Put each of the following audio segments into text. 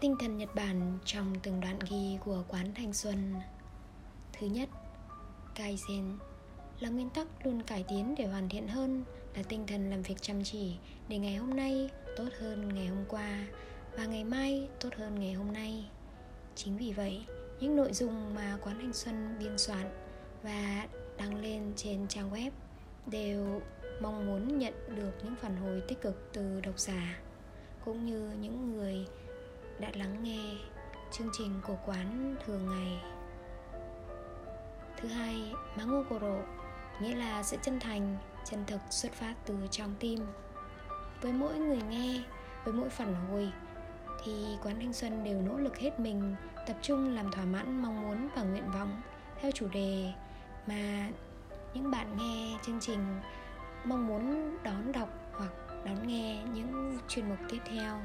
Tinh thần Nhật Bản trong từng đoạn ghi của quán thanh xuân. Thứ nhất, Kaizen là nguyên tắc luôn cải tiến để hoàn thiện hơn là tinh thần làm việc chăm chỉ để ngày hôm nay tốt hơn ngày hôm qua và ngày mai tốt hơn ngày hôm nay. Chính vì vậy những nội dung mà quán thanh xuân biên soạn và đăng lên trên trang web đều mong muốn nhận được những phản hồi tích cực từ độc giả cũng như những người đã lắng nghe chương trình của quán thường ngày. Thứ hai Mangokoro nghĩa là sự chân thành, chân thực xuất phát từ trong tim. Với mỗi người nghe, với mỗi phản hồi, thì quán thanh xuân đều nỗ lực hết mình, tập trung làm thỏa mãn mong muốn và nguyện vọng theo chủ đề mà những bạn nghe chương trình mong muốn đón đọc hoặc đón nghe những chuyên mục tiếp theo.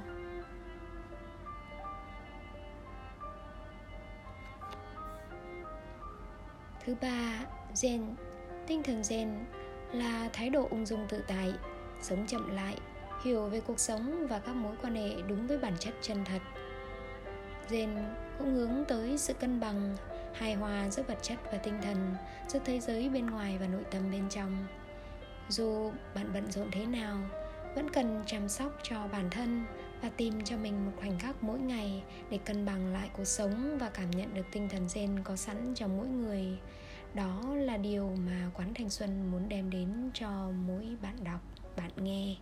Thứ ba zen tinh thần zen là thái độ ung dung tự tại, sống chậm lại, hiểu về cuộc sống và các mối quan hệ đúng với bản chất chân thật. Zen cũng hướng tới sự cân bằng, hài hòa giữa vật chất và tinh thần, giữa thế giới bên ngoài và nội tâm bên trong. Dù bạn bận rộn thế nào vẫn cần chăm sóc cho bản thân và tìm cho mình một khoảnh khắc mỗi ngày để cân bằng lại cuộc sống và cảm nhận được tinh thần zen có sẵn trong mỗi người. Đó là điều mà quán thanh xuân muốn đem đến cho mỗi bạn đọc, bạn nghe.